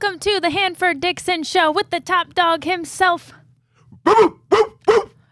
Welcome to the Hanford Dixon Show with the top dog himself.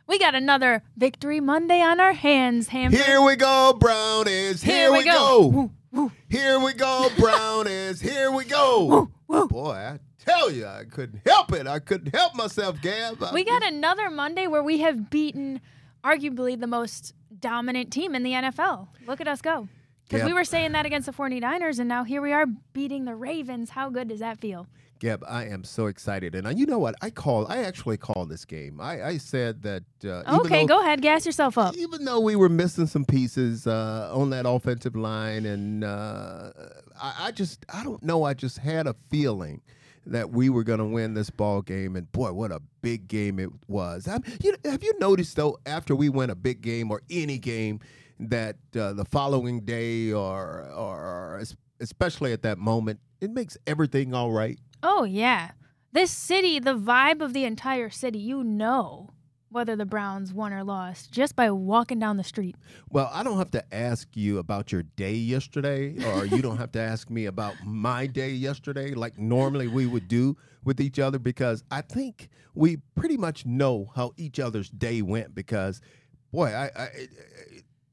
We got another Victory Monday on our hands, Hanford. Here we go, brownies. Here, Here we we, go. go. Here we go, brownies. Here we go. Boy, I tell you, I couldn't help it. I couldn't help myself, Gab. I- We got another Monday where we have beaten arguably the most dominant team in the NFL. Look at us go. Because Yep. we were saying that against the 49ers, and now here we are beating the Ravens. How good does that feel? Gab, I am so excited. And uh, you know what? I called. I actually called this game. I, I said that. Uh, Okay, though, go ahead. Gas yourself up. Even though we were missing some pieces uh, on that offensive line, and uh, I, I just, I don't know. I just had a feeling that we were going to win this ball game, and boy, what a big game it was. i you have you noticed though, after we win a big game or any game, that uh, the following day or, or especially at that moment, it makes everything all right. Oh, yeah. This city, the vibe of the entire city, you know whether the Browns won or lost just by walking down the street. Well, I don't have to ask you about your day yesterday, or you don't have to ask me about my day yesterday, like normally we would do with each other, because I think we pretty much know how each other's day went. Because, boy, I, I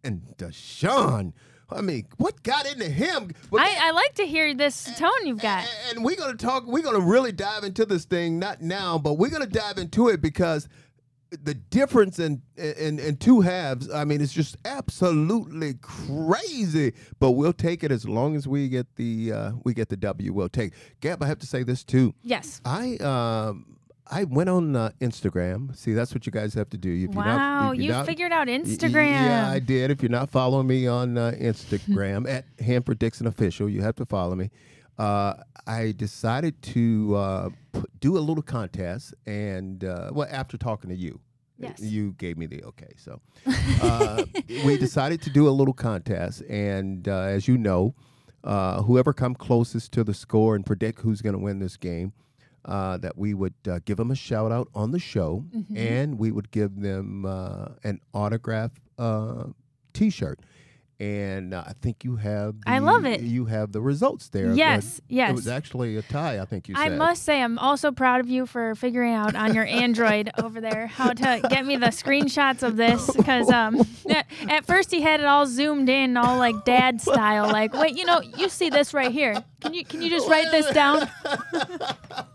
and Deshaun, I mean, what got into him? But- I, I like to hear this tone you've got. and, and we're gonna talk. We're gonna really dive into this thing, not now, but we're gonna dive into it because the difference in in in two halves. I mean, it's just absolutely crazy. But we'll take it as long as we get the uh, we get the W. We'll take. Gab, I have to say this too. Yes. I um. I went on uh, Instagram. See, that's what you guys have to do. If you're not- Wow, if you not- figured out Y- y- Instagram. Yeah, I did. If you're not following me on uh, Instagram at Hanford Dixon Official, you have to follow me. Uh, I decided to uh, put, do a little contest, and uh, well, after talking to you, Yes. you gave me the okay. So uh, we decided to do a little contest, and uh, as you know, uh, whoever come closest to the score and predict who's going to win this game. Uh, that we would uh, give them a shout out on the show, Mm-hmm. and we would give them uh, an autograph uh, T-shirt. And uh, I think you have. I love it. You have the results there. Yes, yes. It was actually a tie. I think you said. I must say, I'm also proud of you for figuring out on your Android over there how to get me the screenshots of this. Because um, at, at first he had it all zoomed in, all like dad style. Like, wait, you know, you see this right here? Can you can you just write this down?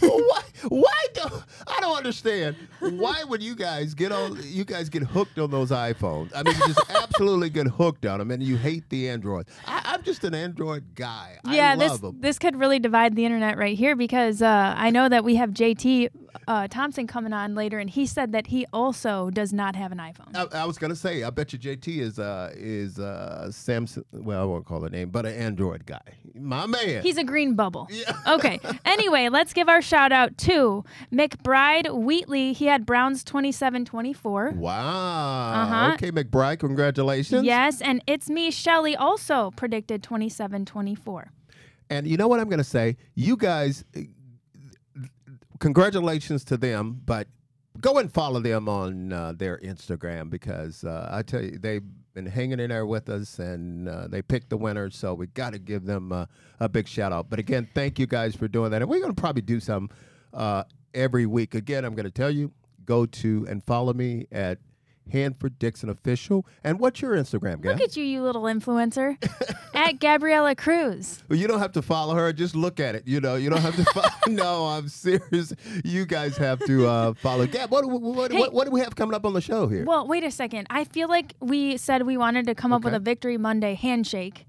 why? Why do I don't understand? Why would you guys get on? You guys get hooked on those iPhones. I mean, you just absolutely get hooked on them, and you hate the Android. I, I'm just an Android guy. yeah, I this them. this could really divide the internet right here because uh, I know that we have JT uh, Thompson coming on later, and he said that he also does not have an iPhone. I, I was gonna say, I bet you JT is uh is uh Samsung. Well, I won't call the name, but an Android guy. My man. He's a green bubble. Yeah. Okay. Anyway, let's give our shout out to McBride Wheatley. He had Browns 27 24. wow. Uh-huh. Okay, McBride, congratulations. Yes, and it's me, Shelly, also predicted 27 24. And you know what I'm going to say? You guys, congratulations to them, but go and follow them on uh, their Instagram because uh, I tell you, they've been hanging in there with us and uh, they picked the winners. So we got to give them uh, a big shout out. But again, thank you guys for doing that. And we're going to probably do some uh, every week. Again, I'm going to tell you, go to and follow me at Hanford Dixon Official. And what's your Instagram, guy? Look at you, you little influencer. at Gabriella Cruz. Well, you don't have to follow her. Just look at it. You know, you don't have to. Follow. no, I'm serious. You guys have to uh, follow. Gab, what, what, what, Hey. what, what do we have coming up on the show here? Well, wait a second. I feel like we said we wanted to come up with a Victory Monday handshake.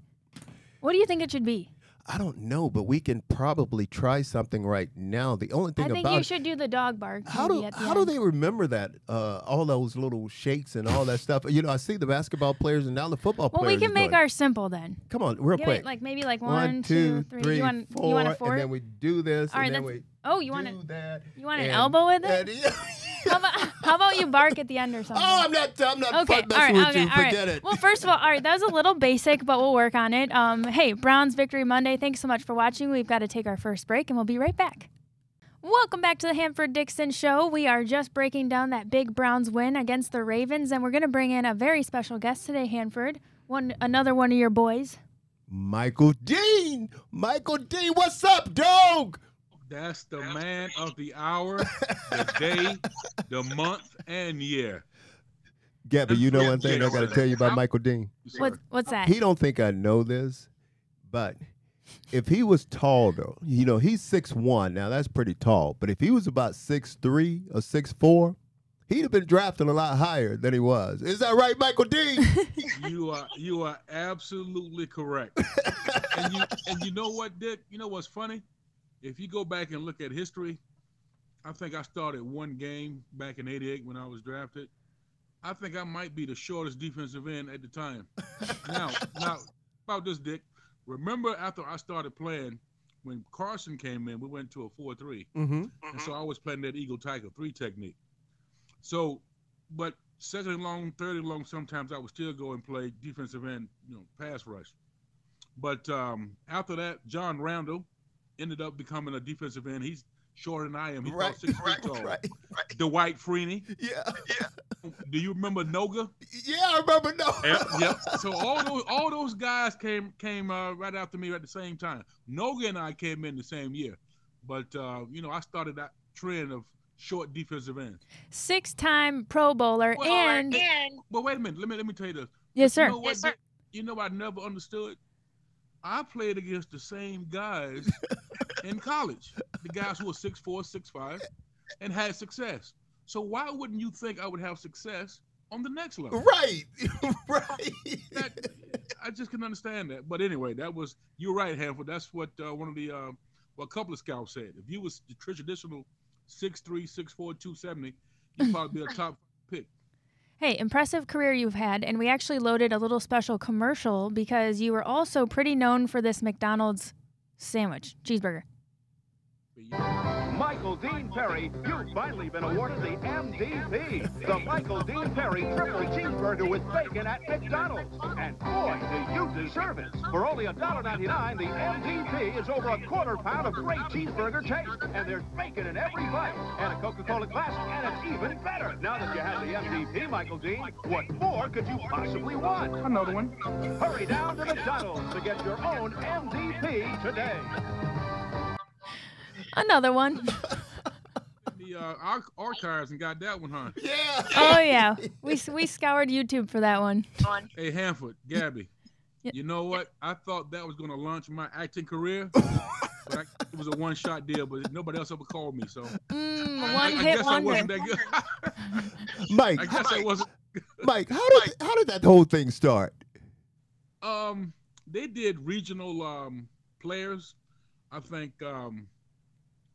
What do you think it should be? I don't know, but we can probably try something right now. The only thing I think about you should do the dog bark. how do how do they remember that? Uh, all those little shakes and all that stuff. You know, I see the basketball players and now the football Well, players. Well, we can make doing it. our simple then. Come on, real Give quick. like maybe like One, one, two, two, three. You want four, you want a four? and then we do this, All right, and then we oh, you do want it? that. You want an elbow with it? How about, how about you bark at the end or something? Oh, I'm not. I'm not Okay, all right, okay, you. all right. Forget it. Well, first of all, all right, that was a little basic, but we'll work on it. Um, hey, Browns Victory Monday. Thanks so much for watching. We've got to take our first break, and we'll be right back. Welcome back to the Hanford Dixon Show. We are just breaking down that big Browns win against the Ravens, and we're going to bring in a very special guest today, Hanford. One, another one of your boys. Michael Dean. Michael Dean, what's up, dog? That's the man of the hour, the day, the month, and year. Gabby, you know one thing I got to tell you about Michael Dean. What, what's that? He don't think I know this, but if he was tall though, you know, he's six one. Now that's pretty tall. But if he was about six three or six four, he'd have been drafted a lot higher than he was. Is that right, Michael Dean? You are you are absolutely correct. And you and you know what, Dick? You know what's funny? If you go back and look at history, I think I started one game back in '88 when I was drafted. I think I might be the shortest defensive end at the time. now, now about this, Dick. Remember after I started playing, when Carson came in, we went to a four-three. mm-hmm. And so I was playing that Eagle Tiger three technique. So, but second and long, third and long, sometimes I would still go and play defensive end, you know, pass rush. But um, after that, John Randle ended up becoming a defensive end. He's shorter than I am. He's about six feet tall. Dwight Freeney. Yeah, yeah. Do you remember Noga? yeah, I remember. No, Yep, yep. So all those all those guys came came uh, right after me at the same time. Noga and I came in the same year, but uh, you know I started that trend of short defensive ends. Six-time Pro Bowler Well, and But wait a minute. Let me let me tell you this. yes, You sir. know what? Dick? You know what I never understood. I played against the same guys in college. The guys who were six four, six five, and had success. So why wouldn't you think I would have success on the next level? right, right. That, I just can understand that. But anyway, that was you're right, Hanford. That's what uh, one of the uh, well, a couple of scouts said. If you was the traditional 6'3", 6'4", 270, you'd probably be a top pick. Hey, impressive career you've had, and we actually loaded a little special commercial because you were also pretty known for this McDonald's sandwich, cheeseburger. Michael Dean Perry, you've finally been awarded the MVP, the Michael Dean Perry triple cheeseburger with bacon at McDonald's. And boy, do you deserve it. For only $1.99, the MVP is over a quarter pound of great cheeseburger taste. And there's bacon in every bite, and a Coca-Cola glass, and it's even better. Now that you have the MVP, Michael Dean, what more could you possibly want? Another one. Hurry down to McDonald's to get your own MVP today. Another one. The uh, ar- archives and got that one, huh? yeah. Oh yeah, we we scoured YouTube for that one. Hey, Hanford, Gabby. Yeah. You know what? I thought that was going to launch my acting career, but I, it was a one-shot deal. But nobody else ever called me, so Mm, I- one I, hit guess I wonder. wasn't that good. Mike, I guess I wasn't. Mike, how did how did that whole thing start? Um, they did regional um players. I think um,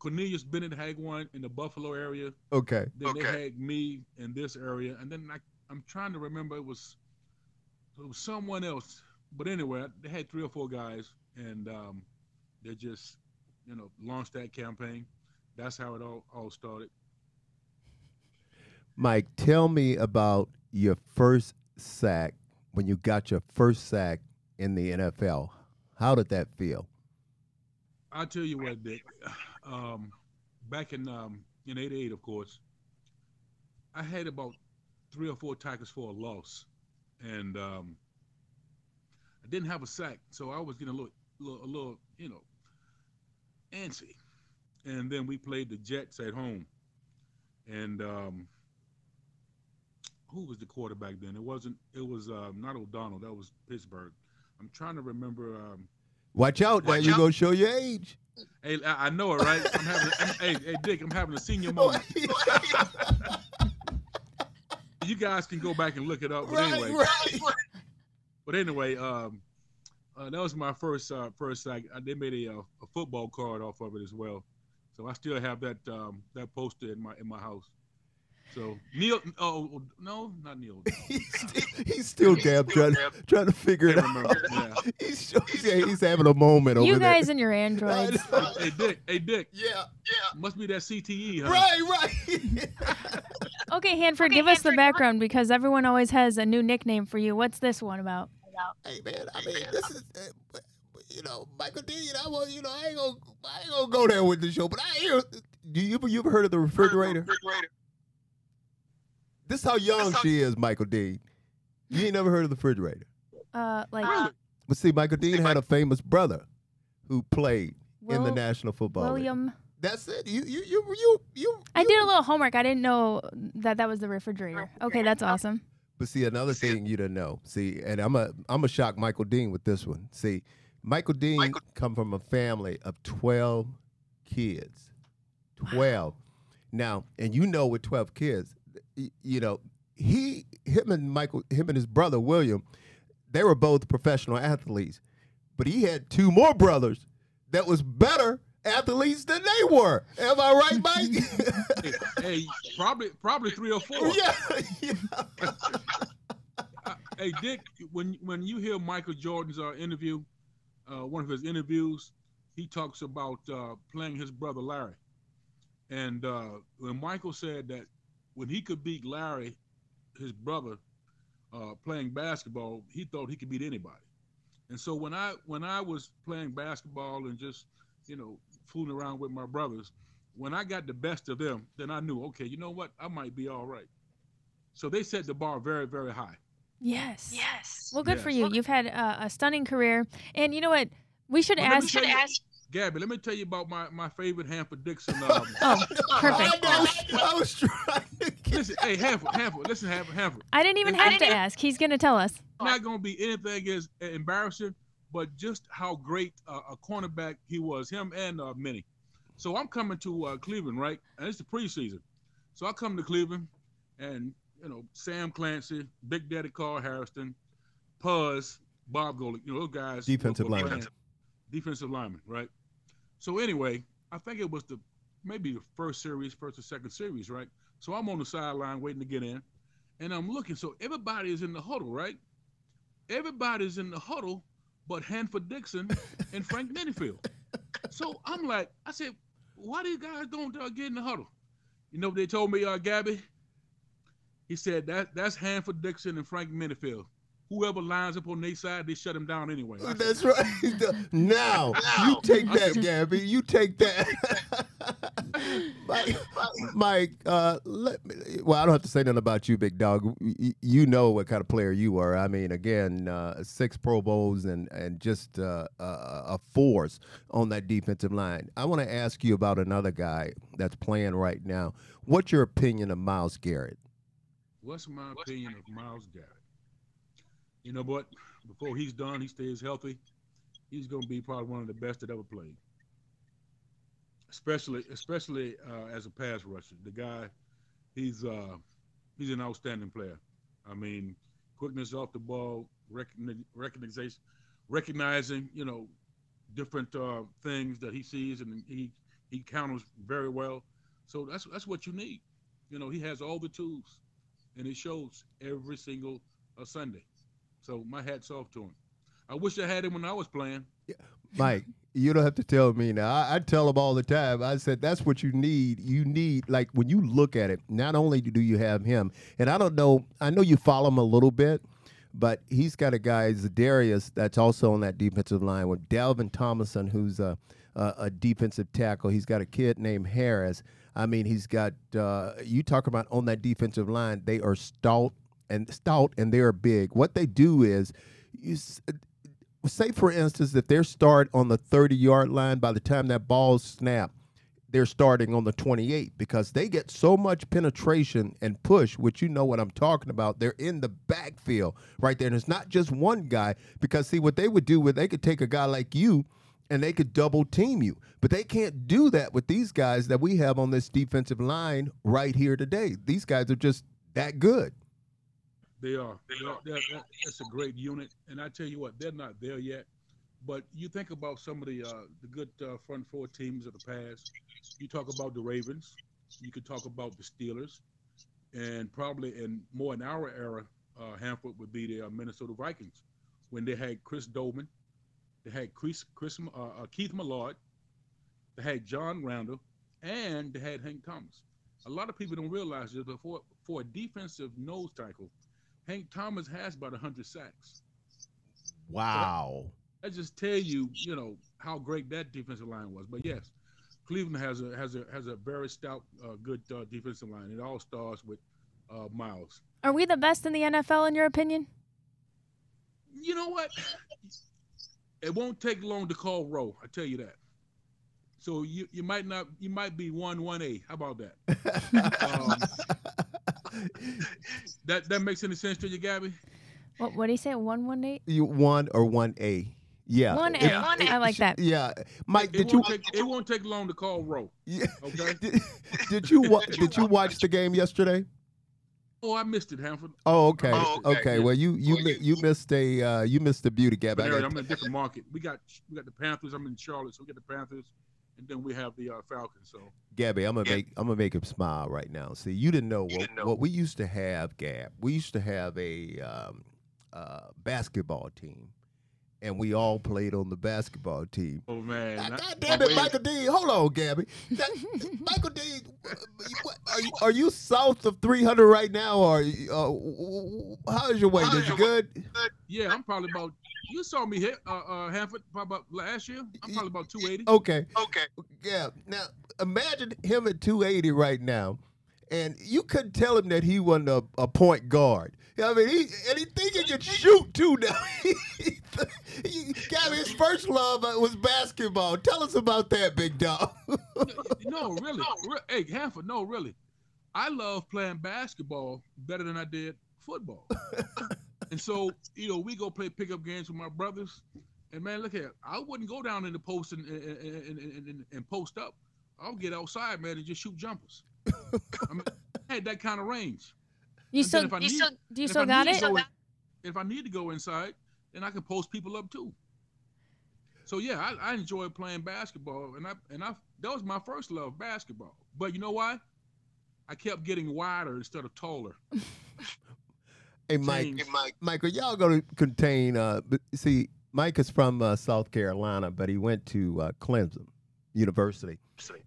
Cornelius Bennett had one in the Buffalo area. Okay. Then they had me in this area, and then I, I'm trying to remember it was it was someone else. But anyway, they had three or four guys, and um, they just you know launched that campaign. That's how it all all started. Mike, tell me about your first sack when you got your first sack in the NFL. How did that feel? I'll tell you what, Dick. Um, back in um, in '88, of course, I had about three or four tackles for a loss, and um, I didn't have a sack, so I was getting a little, little, a little, you know, antsy. And then we played the Jets at home, and um, who was the quarterback then? It wasn't. It was um, not O'Donnell. That was Pittsburgh. I'm trying to remember. Um, Watch out, now Watch you're out. gonna show your age. Hey, I I know it, right? I'm having, I'm, hey, hey, Dick, I'm having a senior moment. You guys can go back and look it up. But right, anyway, right. but anyway, um, uh, that was my first uh, first sack. Uh, They made a, uh, a football card off of it as well, so I still have that um, that poster in my in my house. So Neil, oh no, not Neil. he's, still, he's still Gab trying, trying to figure it Can't out. Yeah. He's, show- yeah, he's having a moment over You there. guys and your androids. I. Hey Dick, hey Dick, Yeah, yeah. must be that CTE, huh? Right, right. Okay, Hanford, give us the background because everyone always has a new nickname for you. What's this one about? hey man, I mean, this is, uh, you know, Michael D. You know, well, you know, I ain't gonna, I ain't gonna go there with the show, but I hear. Do you you ever heard of the refrigerator? refrigerator? This is how young she is, Michael D. You ain't never heard of the refrigerator. Uh, like Really? But see, Michael Dean had a famous brother who played in the National Football League. William. That's it. You you you you you. I did a little homework. I didn't know that that was the refrigerator. Okay, that's awesome. But see, another thing you didn't know. See, and I'm a I'm a shock Michael Dean with this one. See, Michael Dean come from a family of twelve kids. Twelve. Now, and you know with twelve kids, y- you know he him and Michael him and his brother William, they were both professional athletes, but he had two more brothers that was better athletes than they were. Am I right, Mike? hey, hey, probably probably three or four. yeah. yeah. Uh, hey Dick, when when you hear Michael Jordan's uh, interview, uh, one of his interviews, he talks about uh, playing his brother Larry, and uh, when Michael said that when he could beat Larry, his brother, uh, playing basketball, he thought he could beat anybody. And so when I when I was playing basketball and just you know fooling around with my brothers, when I got the best of them, then I knew okay, you know what, I might be all right. So they set the bar very very high. Yes. Yes. Well, good for you. You've had uh, a stunning career, and you know what? We should Well, ask. tell you- ask- Gabby, let me tell you about my, my favorite Hanford Dixon. Um, Oh, perfect. I, know. I was trying to get listen, hey Hanford, Hanford, listen, Hanford, Hanford. I didn't even I have to ask. He's going to tell us. It's not going to be anything as embarrassing, but just how great uh, a cornerback he was, him and uh, Minnie. So I'm coming to uh, Cleveland, right? And it's the preseason. So I come to Cleveland, and you know Sam Clancy, Big Daddy Carl Hairston, Puzz, Bob Golic, you know those guys. were- Defensive were lineman. playing- Defensive lineman, right? So anyway, I think it was the maybe the first series, first or second series, right? So I'm on the sideline waiting to get in, and I'm looking. So everybody is in the huddle, right? Everybody's in the huddle, but Hanford Dixon and Frank Minnifield. So I'm like, I said, why do these guys don't get in the huddle? You know what they told me, uh, Gabby? He said that that's Hanford Dixon and Frank Minnifield. Whoever lines up on their side, they shut him down anyway. Said, That's right. Now you take that, Gabby. You take that. Mike, Mike uh, let me, well, I don't have to say nothing about you, big dog. Y- You know what kind of player you are. I mean, again, uh, six Pro Bowls and and just uh, a, a force on that defensive line. I want to ask you about another guy that's playing right now. What's your opinion of Myles Garrett? What's my opinion of Myles Garrett? You know what? Before he's done, he stays healthy. He's going to be probably one of the best that ever played. Especially, especially uh, as a pass rusher. The guy, he's uh, he's an outstanding player. I mean, quickness off the ball, recogni- recognition, recognizing you know different uh, things that he sees, and he he counters very well. So that's that's what you need. You know, he has all the tools and it shows every single uh, Sunday. So my hat's off to him. I wish I had him when I was playing. Mike, you don't have to tell me now. I, I tell them all the time. I said that's what you need. You need like when you look at it. Not only do you have him, and I don't know. I know you follow him a little bit, but he's got a guy Za'Darius that's also on that defensive line with Dalvin Tomlinson, who's a a, a defensive tackle. He's got a kid named Harris. I mean, he's got. Uh, you talk about on that defensive line. They are stout and stout, and they are big. What they do is, you. say for instance if they're start on the 30 yard line by the time that ball's snap, they're starting on the 28 because they get so much penetration and push which you know what i'm talking about they're in the backfield right there and it's not just one guy because see what they would do with they could take a guy like you and they could double team you but they can't do that with these guys that we have on this defensive line right here today these guys are just that good They are. They are they're- that- that's a great unit. And I tell you what, they're not there yet. But you think about some of the uh, the good uh, front four teams of the past. You talk about the Ravens. You could talk about the Steelers, and probably in more in our era, uh, Hanford would be the uh, Minnesota Vikings when they had Chris Doleman, they had Chris, Chris uh, uh, Keith Millard, they had John Randle, and they had Hank Thomas. A lot of people don't realize that for for a defensive nose tackle, Hank Thomas has about 100 sacks. wow I just tell you, you know, how great that defensive line was. But yes, Cleveland has a has a has a very stout, uh, good uh, defensive line. It all starts with uh, Myles. Are we the best in the NFL in your opinion? You know what? It won't take long to call row. I tell you that. So you you might not you might be one one A. How about that? um, that that makes any sense to you, Gabby? What what do you say? One one eight. You one or one A? Yeah. One It- A. One it- I like that. Yeah, Mike, It did you? won't take it won't take long to call row. Yeah. Okay. Did, did you wa- did you watch the game yesterday? Oh, I missed it, Hanford. Oh, okay. Oh, okay. okay. Well, you you mi- you missed a uh, you missed a beauty gap. I Aaron, got- I'm in a different market. We got we got the Panthers. I'm in Charlotte, so we got the Panthers, and then we have the uh, Falcons. So Gabby, I'm gonna make I'm gonna make him smile right now. See, you didn't know what, didn't know. what we used to have, Gab. We used to have a um, uh, basketball team, and we all played on the basketball team. oh man, God, I- God damn it, wait. Michael Dean. Hold on, Gabby. That- Michael Dean, what, are you are you south of 300 right now, or uh, how is your weight? Is you good? Yeah, I'm probably about. You saw me hit uh, uh Hanford probably about last year. I'm probably about 280. Okay. Okay. Yeah. Now imagine him at 280 right now, and you couldn't tell him that he wasn't a, a point guard. I mean, he and he think he can shoot too now. he, his first love uh, was basketball. Tell us about that, big dog. no, really. Re- hey, Hanford, no, really. I love playing basketball better than I did football. and so, you know, we go play pickup games with my brothers. And man, look here, I wouldn't go down in the post and, and, and, and, and, and post up. I'll get outside, man, and just shoot jumpers. I, mean, I had that kind of range. You And still if I you need- still do you still got it? to go in- if I need to go inside, then I can post people up too. So yeah, I, I enjoy playing basketball, and I and I that was my first love, basketball. But you know why? I kept getting wider instead of taller. hey, Mike. Hey, Mike. Michael, y'all going to contain. Uh, see, Mike is from uh, South Carolina, but he went to uh, Clemson University,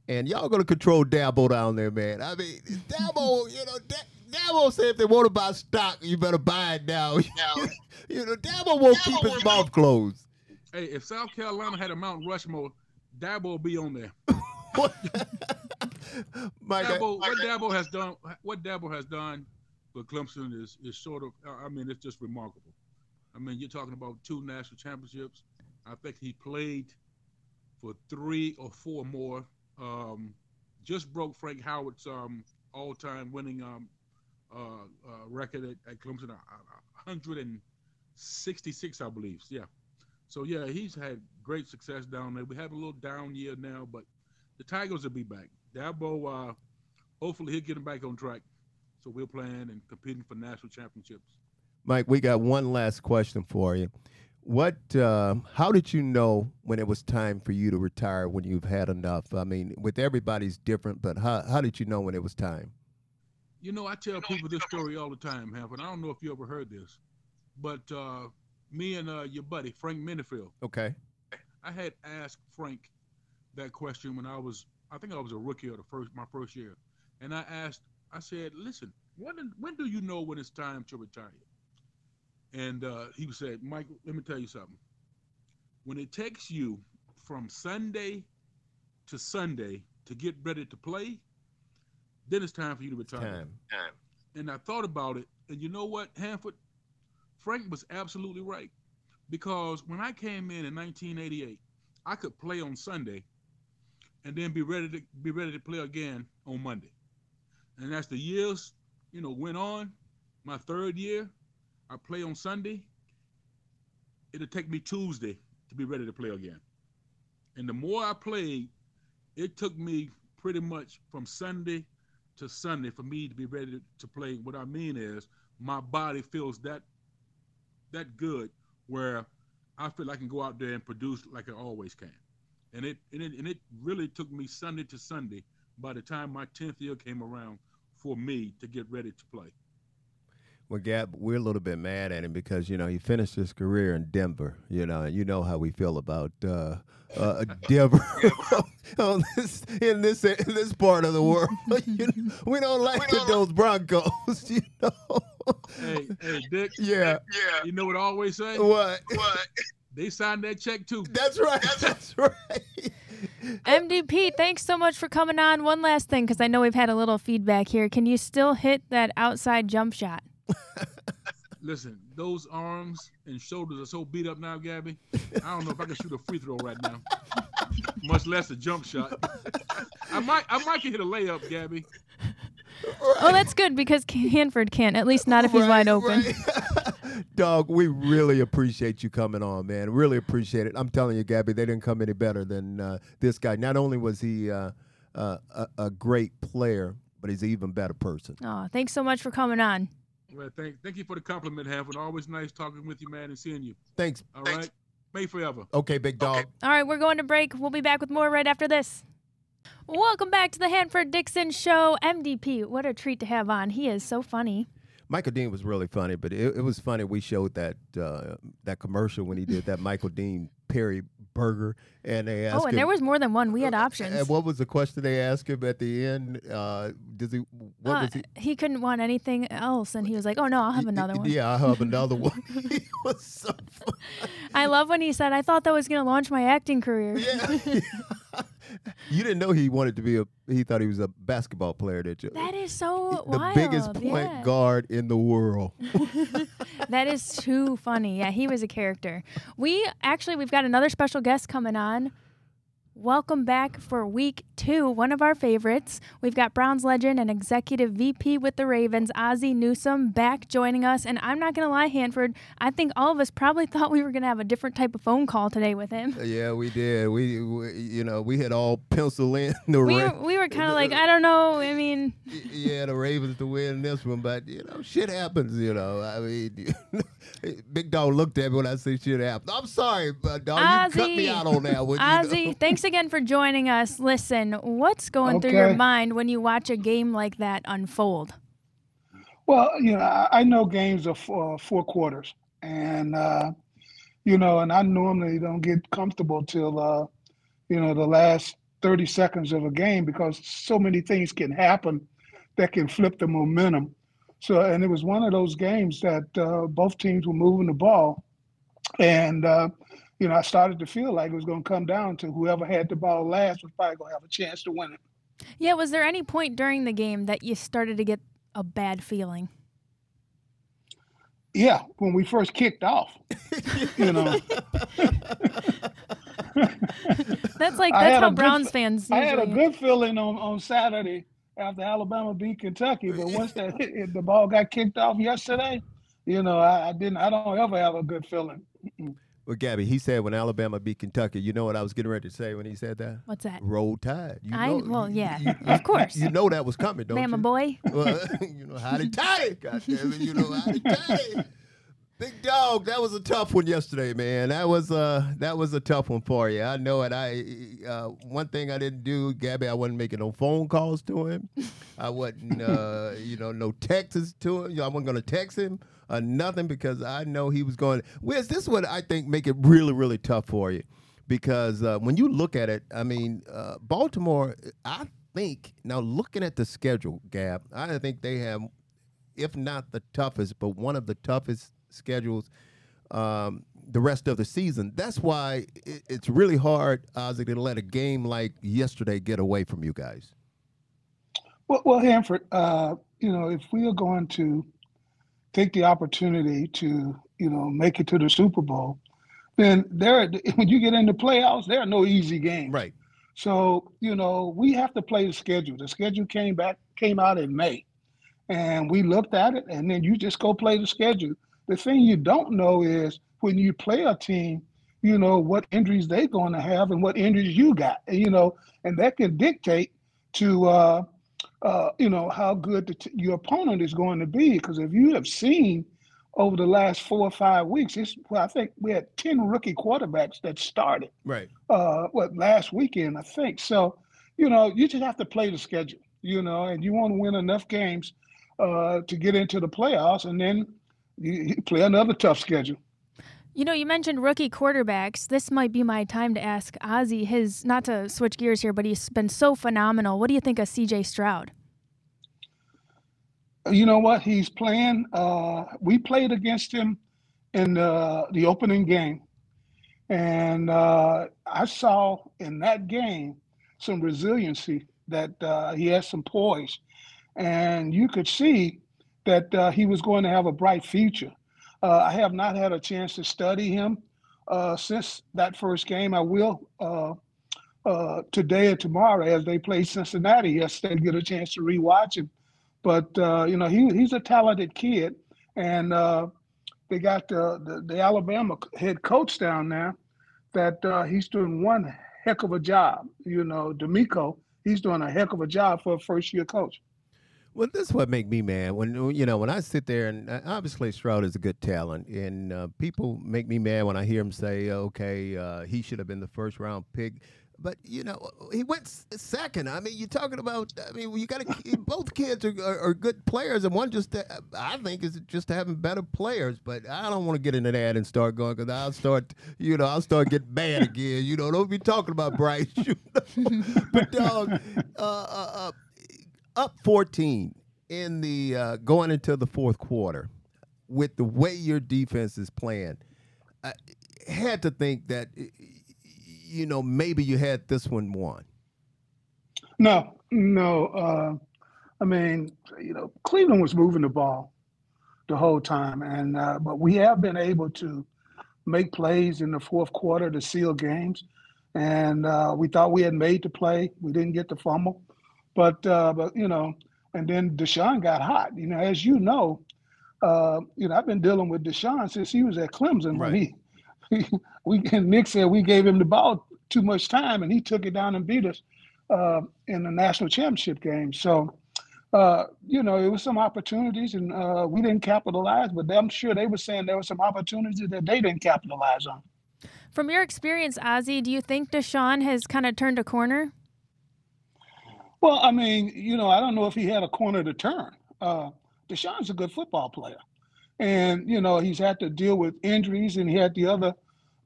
and y'all going to control Dabo down there, man. I mean, Dabo, you know, da- Dabo said if they want to buy stock, you better buy it now. Now, you know, Dabo won't Dabo keep his won't- mouth closed. Hey, if South Carolina had a Mount Rushmore, Dabo will be on there. What? Mike, I- Dabo, what Dabo has done, what Dabo has done for Clemson is is sort of, I mean, it's just remarkable. I mean, you're talking about two national championships. I think he played for three or four more. Um, just broke Frank Howard's um, all-time winning um, uh, uh, record at, at Clemson, uh, uh, 166, I believe. Yeah. So yeah, he's had great success down there. We have a little down year now, but the Tigers will be back. Dabo, uh, hopefully he'll get him back on track. So we're playing and competing for national championships. Mike, we got one last question for you. What? Uh, how did you know when it was time for you to retire? When you've had enough? I mean, with everybody's different, but how how did you know when it was time? You know, I tell people this story all the time, Hanford. I don't know if you ever heard this, but uh, me and uh, your buddy Frank Minnifield, Okay. I had asked Frank that question when I was, I think I was a rookie or the first, my first year, and I asked, I said, listen, when when do you know when it's time to retire? And uh, he said, Mike, let me tell you something. When it takes you from Sunday to Sunday to get ready to play, then it's time for you to retire. Time. time. And I thought about it, and you know what, Hanford? Frank was absolutely right. Because when I came in in 1988, I could play on Sunday and then be ready to be ready to play again on Monday. And as the years, you know, went on, my third year, I play on Sunday. It'll take me Tuesday to be ready to play again. And the more I played, it took me pretty much from Sunday to Sunday for me to be ready to, play. What I mean is my body feels that that good where I feel I can go out there and produce like I always can. And it and it, and it really took me Sunday to Sunday by the time my 10th year came around for me to get ready to play. Well, Gab, we're a little bit mad at him because you know he finished his career in Denver. You know, and you know how we feel about uh, uh, Denver on this, in this in this part of the world. you know, we don't like We don't those Broncos. You know. Hey, hey, Dick, yeah. Yeah. you know what I always say? What? What? They signed that check too. That's right. That's right. MDP, thanks so much for coming on. One last thing, because I know we've had a little feedback here. Can you still hit that outside jump shot? listen, those arms and shoulders are so beat up now, Gabby. I don't know if I can shoot a free throw right now, much less a jump shot. I might, I might can hit a layup, Gabby. Oh, that's good because Hanford can't. At least not if he's Right, wide open. right. Dog, we really appreciate you coming on, man. Really appreciate it. I'm telling you, Gabby, they didn't come any better than uh, this guy. Not only was he uh, uh, a, a great player, but he's an even better person. Oh, thanks so much for coming on. Well, thank, thank you for the compliment, Hanford. Always nice talking with you, man, and seeing you. Thanks. All right, May forever. Okay, big dog. All right, we're going to break. We'll be back with more right after this. Welcome back to the Hanford Dixon Show. MDP, what a treat to have on. He is so funny. Michael Dean was really funny, but it, it was funny. We showed that uh, that commercial when he did that Michael Dean Perry burger, and they asked Oh, and him, there was more than one. We had options. And what was the question they asked him at the end? Uh, does he? What Uh, was he? he couldn't want anything else, and he was like, "Oh no, I'll have another one." Yeah, I'll have another one. he was so funny. I love when he said, "I thought that was going to launch my acting career." Yeah. you didn't know he wanted to be a. He thought he was a basketball player. Did you? That is so the wild. biggest point yeah. guard in the world. That is too funny. Yeah, he was a character. We actually we've got another special guest coming on. Welcome back for week two, one of our favorites. We've got Browns legend and executive VP with the Ravens, Ozzie Newsome, back joining us. And I'm not going to lie, Hanford, I think all of us probably thought we were going to have a different type of phone call today with him. Uh, yeah, we did. We, we you know, we had all penciled in the We Ra- were, we were kind of like, I don't know. I mean, yeah, the Ravens to win this one, but you know, shit happens. You know, I mean, Big Dog looked at me when I said shit happens. I'm sorry, but dog, you cut me out on that one. you Ozzie, know? thanks again for joining us. Listen, what's going through your mind when you watch a game like that unfold? Well, you know, I, I know games are four, four quarters, and uh, you know, and I normally don't get comfortable till uh, you know the last thirty seconds of a game because so many things can happen that can flip the momentum. So, and it was one of those games that uh, both teams were moving the ball, and uh, you know, I started to feel like it was going to come down to whoever had the ball last was probably going to have a chance to win it. Yeah, was there any point during the game that you started to get a bad feeling? Yeah, when we first kicked off, you know. That's like that's how good Browns fe- fans I had a good feeling on, on Saturday after Alabama beat Kentucky, but once that the ball got kicked off yesterday, you know, I, I didn't. I don't ever have a good feeling. Well, Gabby, he said when Alabama beat Kentucky, you know what I was getting ready to say when he said that? What's that? Roll Tide. You I- know, well, yeah, you- of course. You know that was coming, don't Bama you? boy. Well, you know, howdy toddy. God damn it, you know, howdy toddy. Big dog, that was a tough one yesterday, man. That was uh that was a tough one for you. I know it. I uh one thing I didn't do, Gabby, I wasn't making no phone calls to him. I wasn't uh, you know, no texts to him. You know, I wasn't gonna text him or nothing because I know he was going Wiz, this is what I think make it really, really tough for you. Because uh, when you look at it, I mean, uh, Baltimore, I think now looking at the schedule, Gab, I think they have if not the toughest, but one of the toughest schedules um, the rest of the season. That's why it, it's really hard, Ozzie, to let a game like yesterday get away from you guys. Well, well, Hanford, uh, you know, if we are going to take the opportunity to, you know, make it to the Super Bowl, then there, when you get into playoffs, there are no easy games. Right. So, you know, we have to play the schedule. The schedule came back, came out in May. And we looked at it, and then you just go play the schedule. The thing you don't know is when you play a team, you know, what injuries they're going to have and what injuries you got, and, you know, and that can dictate to, uh, uh, you know, how good the t- your opponent is going to be. Because if you have seen over the last four or five weeks, it's, well, I think we had 10 rookie quarterbacks that started Right. uh what last weekend I think. So, you know, you just have to play the schedule, you know, and you want to win enough games uh to get into the playoffs and then you, you play another tough schedule. You know, you mentioned rookie quarterbacks. This might be my time to ask Ozzie his not to switch gears here, but he's been so phenomenal. What do you think of CJ Stroud? You know what? He's playing uh we played against him in the the opening game. And uh I saw in that game some resiliency that uh he has some poise and you could see that uh, he was going to have a bright future. Uh, I have not had a chance to study him uh, since that first game. I will uh, uh, today or tomorrow as they play Cincinnati. Yesterday, get a chance to rewatch him. But uh, you know, he he's a talented kid, and uh, they got the, the, the Alabama head coach down there that he's doing one heck of a job. You know, DeMeco, he's doing a heck of a job for a first year coach. Well, this is what make me mad when you know when I sit there and uh, obviously Stroud is a good talent, and uh, people make me mad when I hear him say, "Okay, uh, he should have been the first round pick." But you know, he went second. I mean, you're talking about. I mean, you got to. both kids are, are, are, good players, and one just uh, I think is just having better players. But I don't want to get into that and start going because I'll start. You know, I'll start getting bad again. You know, don't be talking about Bryce. You know? but dog, uh, uh, uh, up 14 in the uh, going into the fourth quarter with the way your defense is playing. I had to think that you know, maybe you had this one won. No, no. Uh, I mean, you know, Cleveland was moving the ball the whole time, and uh, but we have been able to make plays in the fourth quarter to seal games, and uh, we thought we had made the play. We didn't get the fumble, but uh, but you know, and then Deshaun got hot. You know, as you know, uh, you know, I've been dealing with Deshaun since he was at Clemson right. when he we Nick said we gave him the ball too much time, and he took it down and beat us uh, in the national championship game. So, uh, you know, it was some opportunities, and uh, we didn't capitalize. But I'm sure they were saying there were some opportunities that they didn't capitalize on. From your experience, Ozzie, do you think Deshaun has kind of turned a corner? Well, I mean, you know, I don't know if he had a corner to turn. Uh, Deshaun's a good football player and you know he's had to deal with injuries, and he had the other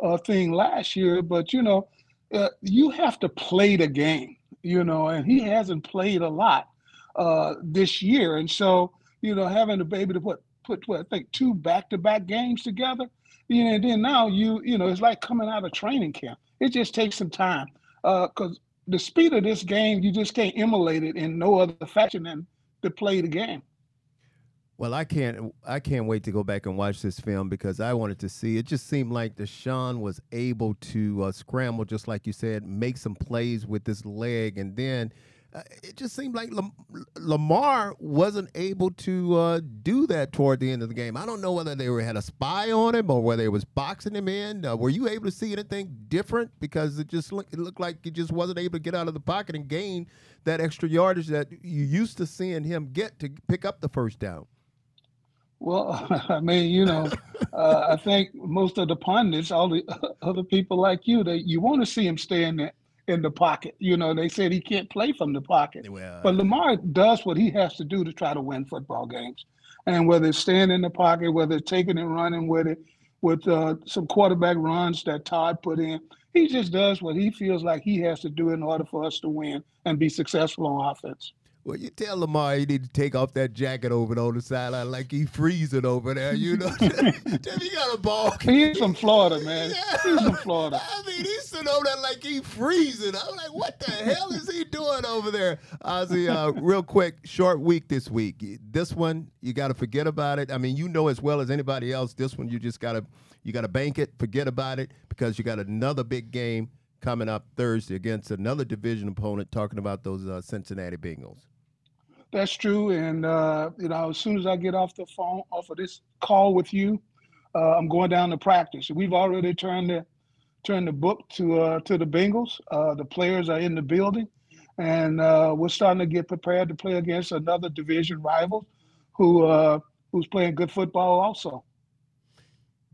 uh, thing last year. But you know, uh, you have to play the game, you know, and he hasn't played a lot uh, this year, and so you know, having be able to put put what I think two back to back games together, you know, and then now you you know it's like coming out of training camp. It just takes some time because uh, the speed of this game, you just can't emulate it in no other fashion than to play the game. Well, I can't. I can't wait to go back and watch this film because I wanted to see. It just seemed like Deshaun was able to uh, scramble, just like you said, make some plays with this leg, and then uh, it just seemed like Lam- Lamar wasn't able to uh, do that toward the end of the game. I don't know whether they were, had a spy on him or whether it was boxing him in. Uh, were you able to see anything different? Because it just look, it looked like he just wasn't able to get out of the pocket and gain that extra yardage that you used to seeing him get to pick up the first down. Well, I mean, you know, uh, I think most of the pundits, all the other people like you, they you want to see him stay in the in the pocket. You know, they said he can't play from the pocket, well, but Lamar does what he has to do to try to win football games, and whether it's staying in the pocket, whether it's taking and running with it, with uh, some quarterback runs that Todd put in, he just does what he feels like he has to do in order for us to win and be successful on offense. Well, you tell Lamar he need to take off that jacket over on the sideline like he freezing over there. You know, tell he got a ball. He's from Florida, man. Yeah. He's from Florida. I mean, he's sitting over there like he freezing. I'm like, what the hell is he doing over there? Ozzie, uh, real quick, short week this week. This one you got to forget about it. I mean, you know as well as anybody else. This one you just got to you got to bank it, forget about it because you got another big game coming up Thursday against another division opponent. Talking about those uh, Cincinnati Bengals. That's true. And, uh, you know, as soon as I get off the phone, off of this call with you, uh, I'm going down to practice. We've already turned the, turned the book to, uh, to the Bengals. Uh, the players are in the building. And uh, we're starting to get prepared to play against another division rival who uh, who's playing good football also.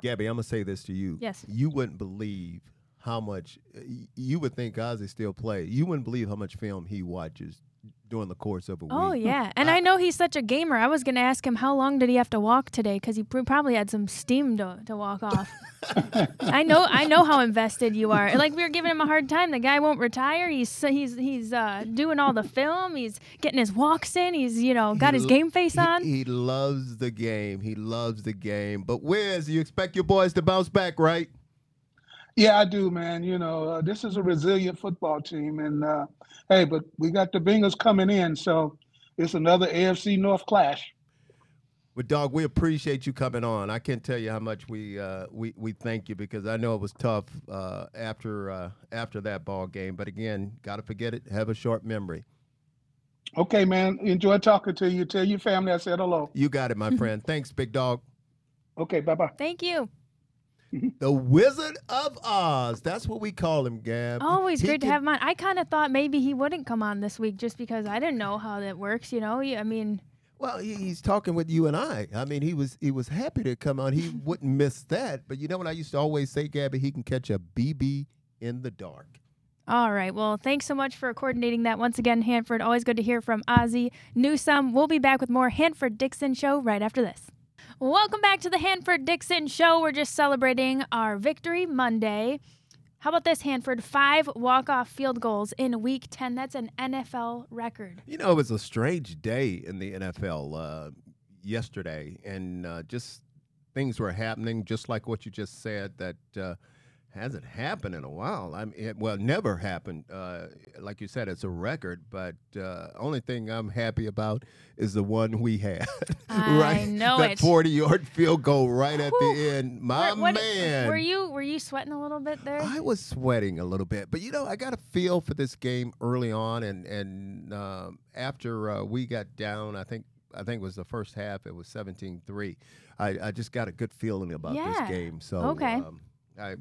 Gabby, I'm going to say this to you. Yes. You wouldn't believe how much you would think Ozzie still play. You wouldn't believe how much film he watches during the course of a oh, week. Oh yeah, and I, I, know he's such a gamer. I was gonna ask him how long did he have to walk today because he probably had some steam to, to walk off. I know, I know how invested you are. Like we were giving him a hard time. The guy won't retire. He's he's he's uh, doing all the film. He's getting his walks in. He's you know got he his game face he, on. He loves the game. He loves the game. But where's you expect your boys to bounce back, right? Yeah, I do, man. You know, uh, this is a resilient football team, and uh, hey, but we got the Bengals coming in, so it's another AFC North clash. Well, dog, we appreciate you coming on. I can't tell you how much we uh, we we thank you because I know it was tough uh, after uh, after that ball game. But again, gotta forget it. Have a short memory. Okay, man. Enjoy talking to you. Tell your family I said hello. You got it, my friend. Thanks, big dog. Okay, bye bye. Thank you. The Wizard of Oz. That's what we call him, Gab. Always He great to have him on. I kind of thought maybe he wouldn't come on this week just because I didn't know how that works. You know, I mean, Well, he's talking with you and I. I mean, he was he was happy to come on. He wouldn't miss that. But you know what I used to always say, Gabby? He can catch a BB in the dark. all right. Well, thanks so much for coordinating that once again, Hanford. Always good to hear from Ozzie Newsome. We'll be back with more Hanford Dixon show right after this. Welcome back to the Hanford Dixon show. We're just celebrating our victory Monday. How about this, Hanford? Five walk-off field goals in Week 10. That's an NFL record. You know, it was a strange day in the NFL uh, yesterday, and uh, just things were happening, just like what you just said, that uh, hasn't happened in a while. I mean, it, well, never happened. Uh, like you said, it's a record, but uh, only thing I'm happy about is the one we had. I right, know that it. 40 yard field goal right at Whew. the end. My What- what- man, Were you were you sweating a little bit there? I was sweating a little bit, but you know, I got a feel for this game early on, and and um, after uh, we got down, I think I think it was the first half. It was 17-3. I, I just got a good feeling about Yeah. this game. So Okay. um, I,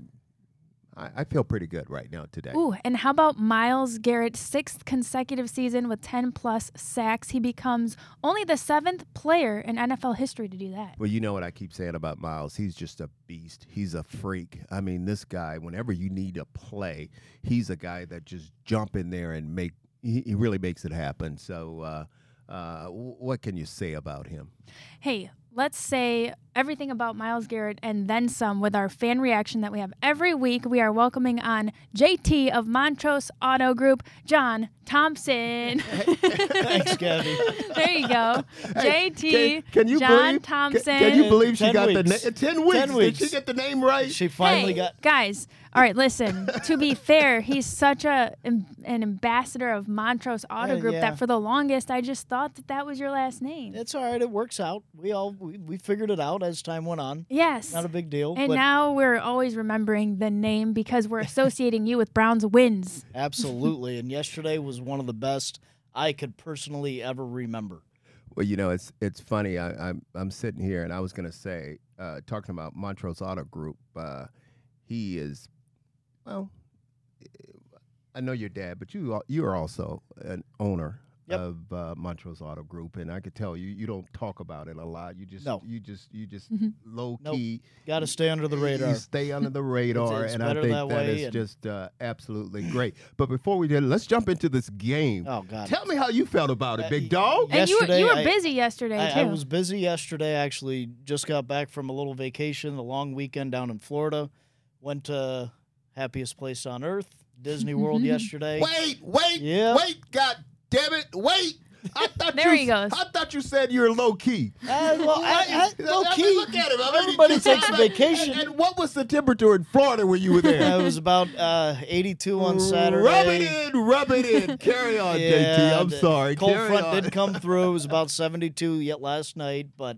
I I feel pretty good right now today. Ooh, and how about Myles Garrett's sixth consecutive season with 10 plus sacks? He becomes only the seventh player in NFL history to do that. Well, you know what I keep saying about Myles. He's just a beast. He's a freak. I mean, this guy. Whenever you need a play, he's a guy that just jump in there and make. He, he really makes it happen. So, uh, uh, what can you say about him? Hey, let's say everything about Myles Garrett and then some with our fan reaction that we have every week. We are welcoming on JT of Montrose Auto Group, John Thompson. Thanks, Gabby. there you go. Hey, JT, can, can you John believe, Thompson. Can, can you believe she 10 got weeks. the name? Ten weeks. 10 Did she get the name right? She finally hey, got. guys. All right, listen. to be fair, he's such a an ambassador of Montrose Auto Uh, Group yeah. that for the longest I just thought that that was your last name. It's all right. It works out. We all we, we figured it out as time went on. yes. Not a big deal. and but now we're always remembering the name because we're associating you with Browns wins. absolutely. and yesterday was one of the best I could personally ever remember. Well, you know, it's it's funny. I, I'm I'm sitting here, and I was going to say, uh, talking about Montrose Auto Group. Uh, he is, well, I know your dad, but you you are also an owner Yep. of uh, Montrose Auto Group, and I could tell you you don't talk about it a lot. You just No. you just you just Mhm. low Nope. key. Got to stay under the You radar. stay under the radar, it's and I think that that way, is and- just uh, absolutely great. But before we did, let's jump into this game. Oh God. Tell me how you felt about it, Uh, big dog. And you were, you were I- busy yesterday I, too. I was busy yesterday. Actually just got back from a little vacation, a long weekend down in Florida. Went to happiest place on earth, Disney World yesterday. Wait, wait, Yeah. wait, God damn it, wait. I thought There you, he goes. I thought you said you're low key. Uh, well, I, I, low I mean, key. look at him. I mean, Everybody takes a vacation. And, and what was the temperature in Florida when you were Yeah, there? it was about uh, 82 on Saturday. Rub it in, rub it in. Carry on, JT. I'm sorry. Cold Carry front on. did come through. It was about 72 yet last night, but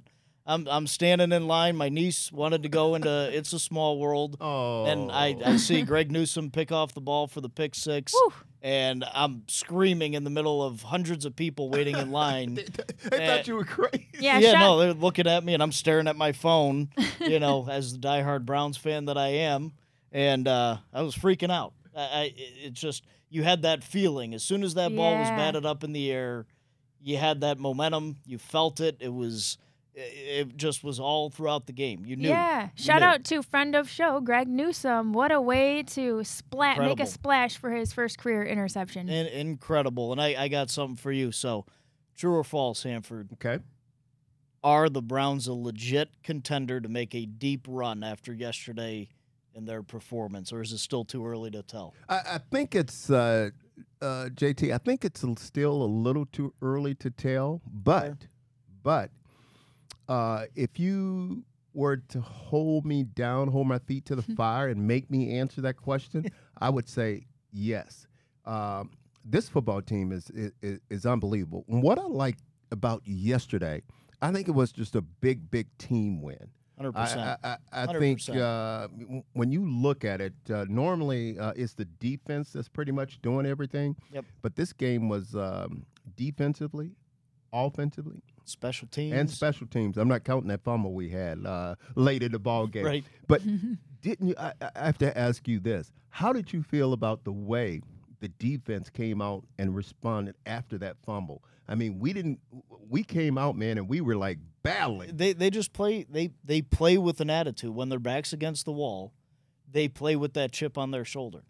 I'm I'm standing in line. My niece wanted to go into It's a Small World, Oh. and I, I see Greg Newsome pick off the ball for the pick six, Whew. and I'm screaming in the middle of hundreds of people waiting in line. I thought you were crazy. yeah, yeah, shout- no, they're looking at me, and I'm staring at my phone. You know, as the diehard Browns fan that I am, and uh, I was freaking out. I, I it's just you had that feeling as soon as that ball was Yeah. batted up in the air, you had that momentum. You felt it. It was, it just was all throughout the game. You knew. Yeah. Shout knew. out to friend of show, Greg Newsome. What a way to splat make a splash for his first career interception. In, incredible. And I, I got something for you. So, true or false, Hanford? Okay. Are the Browns a legit contender to make a deep run after yesterday in their performance, or is it still too early to tell? I, I think it's uh, uh, JT. I think it's still a little too early to tell, but but uh, if you were to hold me down, hold my feet to the fire, and make me answer that question, I would say yes. Um, this football team is, is is unbelievable. And what I like about yesterday, I think it was just a big, big team win. 100%. I, I, I think 100%. uh, when you look at it, uh, normally uh, it's the defense that's pretty much doing everything. Yep. But this game was um, defensively, offensively, Special teams. and special teams. I'm not counting that fumble we had uh, late in the ball game. Right. But didn't you? I, I have to ask you this: How did you feel about the way the defense came out and responded after that fumble? I mean, we didn't. We came out, man, and we were like battling. They they just play they they play with an attitude when their backs against the wall. They play with that chip on their shoulder,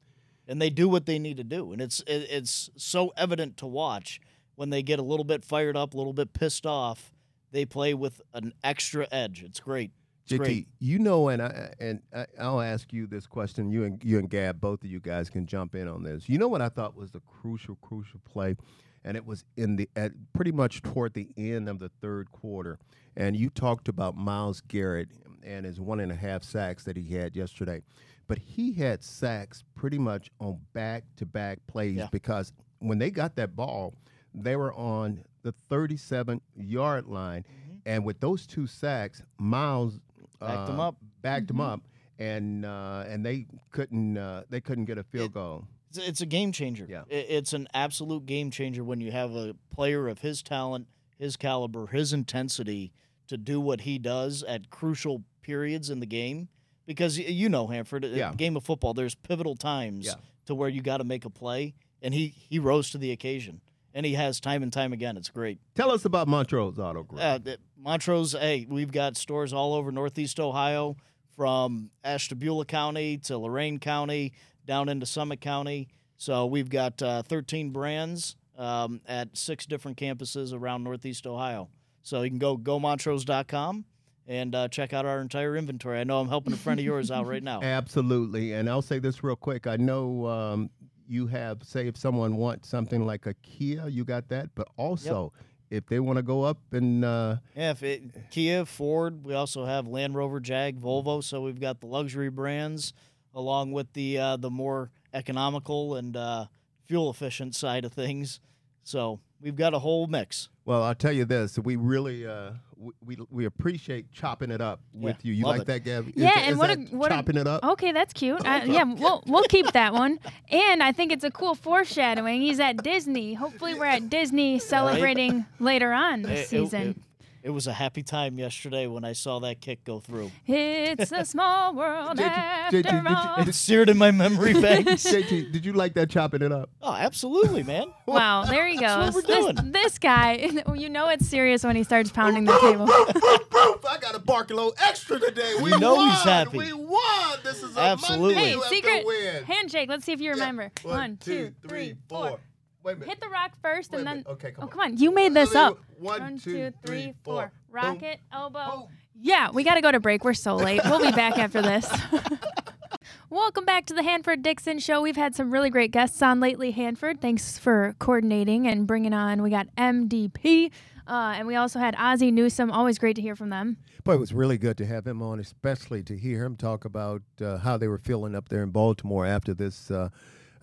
and they do what they need to do. And it's it, it's so evident to watch when they get a little bit fired up, a little bit pissed off. They play with an extra edge. It's great. It's JT, great. you know, and I and I, I'll ask you this question. You and you and Gab, both of you guys can jump in on this. You know what I thought was the crucial, crucial play, and it was in the at pretty much toward the end of the third quarter. And you talked about Myles Garrett and his one and a half sacks that he had yesterday, but he had sacks pretty much on back to back plays Yeah. because when they got that ball, they were on the 37 yard line. And with those two sacks, Myles Mm-hmm. Backed them uh, up. backed them up, and uh, and they couldn't uh, they couldn't get a field goal. It's, a game changer. Yeah. It's an absolute game changer when you have a player of his talent, his caliber, his intensity to do what he does at crucial periods in the game. Because you know, Hanford, a Yeah. game of football, there's pivotal times Yeah. to where you got to make a play, and he he rose to the occasion, and he has time and time again. It's great. Tell us about Montrose Auto Group. Uh, Montrose, hey, we've got stores all over Northeast Ohio, from Ashtabula County to Lorain County, down into Summit County. So we've got uh, 13 brands um, at six different campuses around Northeast Ohio. So you can go gomontrose.com and uh, check out our entire inventory. I know I'm helping a friend of yours out right now. Absolutely, and I'll say this real quick. I know um, you have, say, if someone wants something like a Kia, you got that, but also if they want to go up and uh, Yeah, if it, Kia, Ford, we also have Land Rover, Jag, Volvo. So we've got the luxury brands along with the uh, the more economical and uh, fuel efficient side of things. So we've got a whole mix. Well, I'll tell you this: we really uh, we, we we appreciate chopping it up with you. You love like it. that, Gabby? Yeah, that- and is what a- that what a- chopping it up? Okay, that's cute. Uh, yeah, we'll we'll keep that one. And I think it's a cool foreshadowing. He's at Disney. Hopefully, we're at Disney celebrating later on this It- it- season. It, it was a happy time yesterday when I saw that kick go through. It's a small world Did you- after did you- did you- all. It's seared in my memory banks. JT, did you like that chopping it up? Oh, absolutely, man. Wow, there he That's goes. what we're This, doing. this guy, you know it's serious when he starts pounding the table. Proof! I got a bark a little extra today. We You know won. he's happy. We won. This is a Absolutely. Monday. Hey, You have to secret win. handshake. Let's see if you Yeah. remember. One, two, three, four. Wait a minute. Hit the rock first, Wait and a then. minute. Okay, come oh, on. come on. You made this up. One, One, two, two, three, three, four. four. Rocket, elbow. Boom. Yeah, we got to go to break. We're so late. We'll be back after this. Welcome back to the Hanford Dixon Show. We've had some really great guests on lately, Hanford. Thanks for coordinating and bringing on. We got MDP, uh, and we also had Ozzie Newsome. Always great to hear from them. Boy, it was really good to have him on, especially to hear him talk about uh, how they were feeling up there in Baltimore after this. Uh,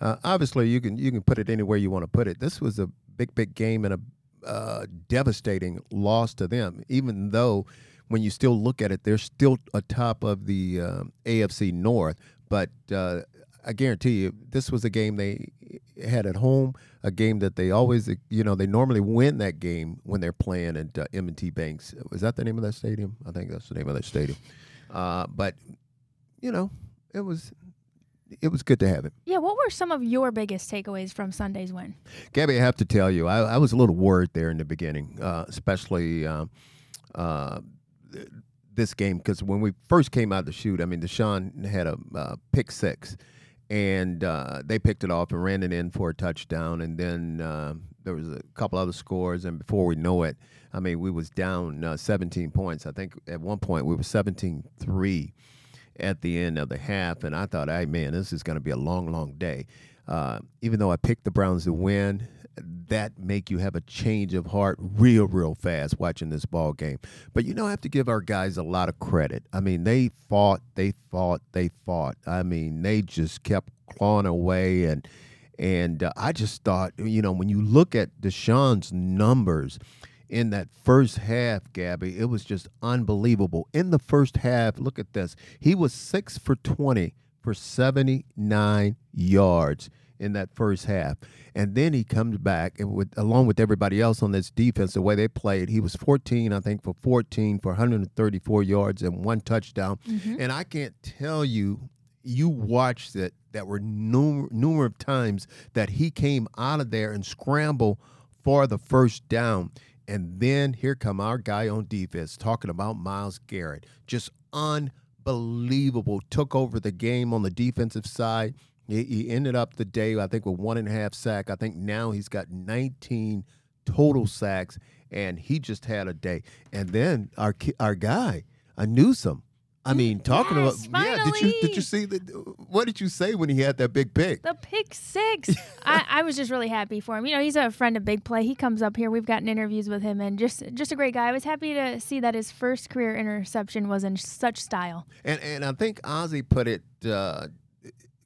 uh, obviously, you can you can put it anywhere you want to put it. This was a big, big game and a uh, devastating loss to them. Even though, when you still look at it, they're still atop of the uh, AFC North. But uh, I guarantee you, this was a game they had at home, a game that they always, you know, they normally win that game when they're playing at uh, M&T Banks. Was that the name of that stadium? I think that's the name of that stadium. Uh, but you know, it was it was good to have it. Yeah, what were some of your biggest takeaways from Sunday's win? Gabby, I have to tell you, I, I was a little worried there in the beginning, uh, especially um, uh, this game because when we first came out of the shoot, I mean, Deshaun had a uh, pick six, and uh, they picked it off and ran it in for a touchdown, and then uh, there was a couple other scores, and before we know it, I mean, we was down uh, 17 points. I think at one point we were 17-3 at the end of the half, and I thought, hey man, this is going to be a long, long day. Uh, even though I picked the Browns to win, that make you have a change of heart real, real fast watching this ball game. But you know, I have to give our guys a lot of credit. I mean, they fought, they fought, they fought. I mean, they just kept clawing away, and and uh, I just thought, you know, when you look at Deshaun's numbers in that first half, Gabby. It was just unbelievable. In the first half, look at this. He was six for 20 for 79 yards in that first half. And then he comes back and with along with everybody else on this defense, the way they played, he was 14, I think, for 14 for 134 yards and one touchdown. Mm-hmm. And I can't tell you, you watched it. That were numer- numerous times that he came out of there and scrambled for the first down. And then here come our guy on defense talking about Myles Garrett. Just unbelievable. Took over the game on the defensive side. He, ended up the day, I think, with one and a half sack. I think now he's got 19 total sacks, and he just had a day. And then our our guy, a Newsome. I mean, talking Yes, about yeah. Did you did finally. you see the? What did you say when he had that big pick? The pick six. I, I was just really happy for him. You know, he's a friend of Big Play. He comes up here. We've gotten interviews with him, and just just a great guy. I was happy to see that his first career interception was in such style. And and I think Ozzie put it uh,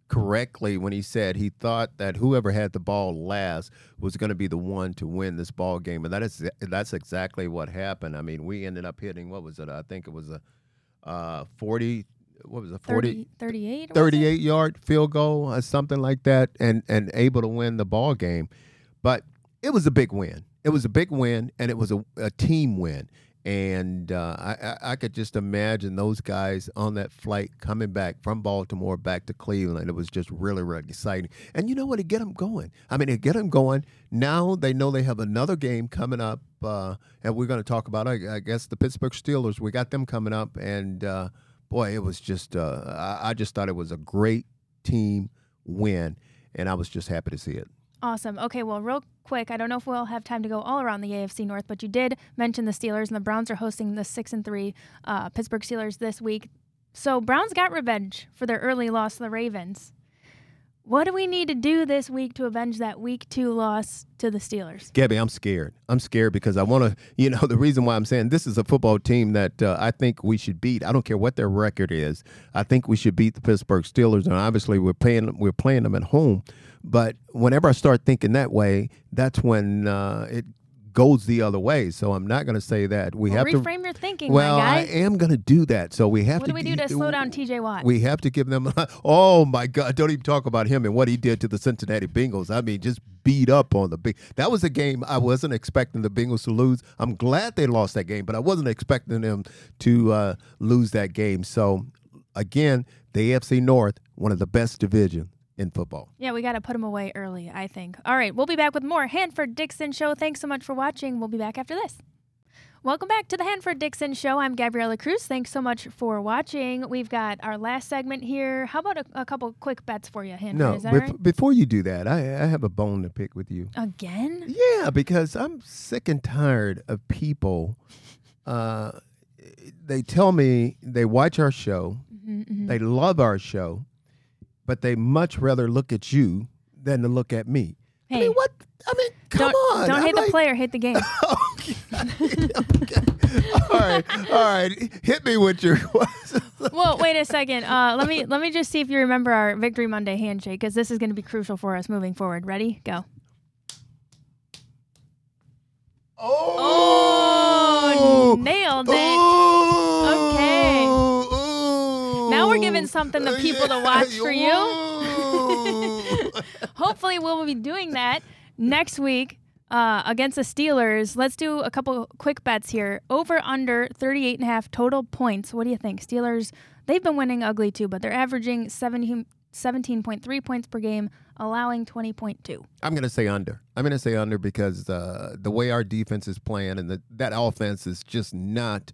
correctly when he said he thought that whoever had the ball last was going to be the one to win this ball game, and that is that's exactly what happened. I mean, we ended up hitting what was it? I think it was a uh, forty. What was it? 40, 30, 38? it? 38 yard field goal or something like that and and able to win the ball game but it was a big win it was a big win and it was a, a team win and uh, I, I could just imagine those guys on that flight coming back from Baltimore back to Cleveland. It was just really, really exciting. And you know what? It get them going. I mean, it get them going. Now they know they have another game coming up, uh, and we're going to talk about. I, I guess the Pittsburgh Steelers. We got them coming up, and uh, boy, it was just. Uh, I, I just thought it was a great team win, and I was just happy to see it. Awesome. Okay, well, real quick, I don't know if we'll have time to go all around the AFC North, but you did mention the Steelers, and the Browns are hosting the six and three uh, Pittsburgh Steelers this week. So Browns got revenge for their early loss to the Ravens. What do we need to do this week to avenge that week two loss to the Steelers? Gabby, I'm scared. I'm scared because I want to, you know, the reason why I'm saying this is a football team that uh, I think we should beat. I don't care what their record is. I think we should beat the Pittsburgh Steelers, and obviously we're playing we're playing them at home. But whenever I start thinking that way, that's when uh, it goes the other way. So I'm not going to say that. We Well, have to. reframe your thinking, Well, I am going to do that. So we have What to. What do we do to slow down TJ Watt? We have to give them. Oh my God! Don't even talk about him and what he did to the Cincinnati Bengals. I mean, just beat up on the big. That was a game I wasn't expecting the Bengals to lose. I'm glad they lost that game, but I wasn't expecting them to uh, lose that game. So, again, the AFC North, one of the best division in football. Yeah, we got to put them away early, I think. All right, we'll be back with more Hanford Dixon Show. Thanks so much for watching. We'll be back after this. Welcome back to the Hanford Dixon Show. I'm Gabriella Cruz. Thanks so much for watching. We've got our last segment here. How about a, a couple quick bets for you, Hanford? No, Is that bef- right? before you do that, I, I have a bone to pick with you. Again? Yeah, because I'm sick and tired of people. Uh, they tell me they watch our show, Mm-hmm, they love our show, but they much rather look at you than to look at me. I Hey, mean, what? I mean, come don't, on. don't I'm hate like- the player, hit the game. All right, all right. Hit me with your. well, wait a second. Uh, let me let me just see if you remember our Victory Monday handshake because this is going to be crucial for us moving forward. Ready? Go. oh, oh nailed it. Oh, we're giving something to people to watch for you. Hopefully, we'll be doing that next week uh, against the Steelers. Let's do a couple quick bets here. Over under 38 and a half total points. What do you think? Steelers, they've been winning ugly too, but they're averaging 17, 17.3 points per game, allowing 20.2. I'm going to say under. I'm going to say under because uh, the way our defense is playing and the, that offense is just not.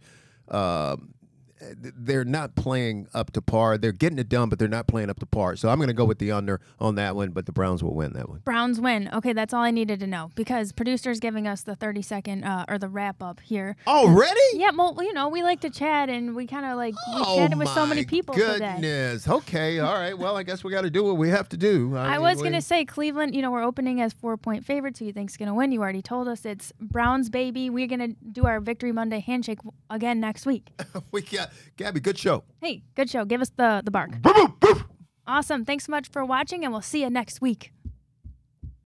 Um, they're not playing up to par. They're getting it done, but they're not playing up to par. So I'm going to go with the under on that one, but the Browns will win that one. Browns win. Okay, that's all I needed to know because producer's giving us the 30 second uh, or the wrap up here. Already? Yeah, well, you know, we like to chat and we kind of like we Oh chatted with so many people today. goodness. Okay. All right. Well, I guess we got to do what we have to do. I mean, was going to say Cleveland, you know, we're opening as four point favorites. Who you think's going to win? You already told us it's Browns, baby. We're going to do our Victory Monday handshake again next week. we got Gabby. Good show. Hey, good show. Give us the, the bark. Awesome. Thanks so much for watching, and we'll see you next week.